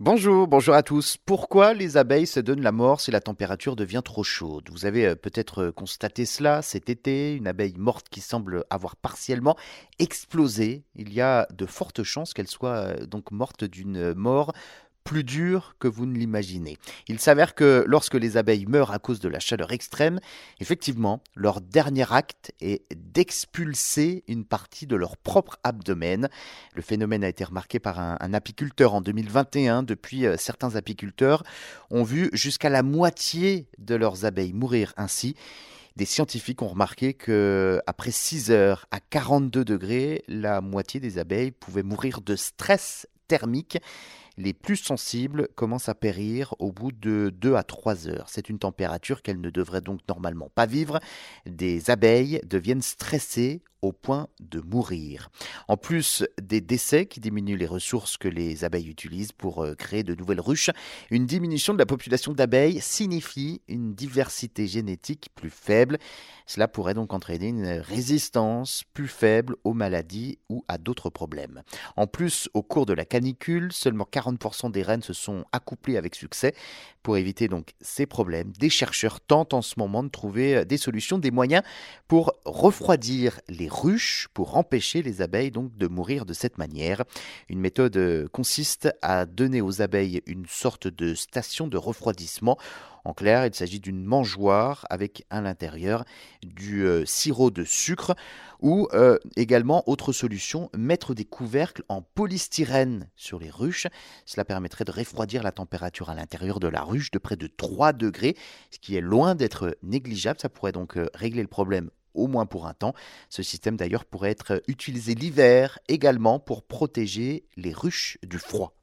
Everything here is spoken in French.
Bonjour, bonjour à tous. Pourquoi les abeilles se donnent la mort si la température devient trop chaude? Vous avez euh, peut-être euh, constaté cela cet été, une abeille morte qui semble avoir partiellement explosé. Il y a de fortes chances qu'elle soit euh, donc morte d'une mort plus dur que vous ne l'imaginez. Il s'avère que lorsque les abeilles meurent à cause de la chaleur extrême, effectivement, leur dernier acte est d'expulser une partie de leur propre abdomen. Le phénomène a été remarqué par un, apiculteur en 2021. Depuis, euh, certains apiculteurs ont vu jusqu'à la moitié de leurs abeilles mourir ainsi. Des scientifiques ont remarqué que après 6 heures à 42 degrés, la moitié des abeilles pouvaient mourir de stress thermique les plus sensibles commencent à périr au bout de 2 à 3 heures. C'est une température qu'elles ne devraient donc normalement pas vivre. Des abeilles deviennent stressées au point de mourir. En plus des décès qui diminuent les ressources que les abeilles utilisent pour euh, créer de nouvelles ruches, une diminution de la population d'abeilles signifie une diversité génétique plus faible. Cela pourrait donc entraîner une résistance plus faible aux maladies ou à d'autres problèmes. En plus, au cours de la canicule, seulement 40% des reines se sont accouplées avec succès. Pour éviter donc ces problèmes, des chercheurs tentent en ce moment de trouver euh, des solutions, des moyens pour refroidir les ruches pour empêcher les abeilles donc de mourir de cette manière. Une méthode euh, consiste à donner aux abeilles une sorte de station de refroidissement. En clair, il s'agit d'une mangeoire avec à l'intérieur du euh, sirop de sucre ou euh, également, autre solution, mettre des couvercles en polystyrène sur les ruches. Cela permettrait de refroidir la température à l'intérieur de la ruche de près de 3 degrés, ce qui est loin d'être négligeable. Ça pourrait donc régler le problème au moins pour un temps. Ce système d'ailleurs pourrait être utilisé l'hiver également pour protéger les ruches du froid.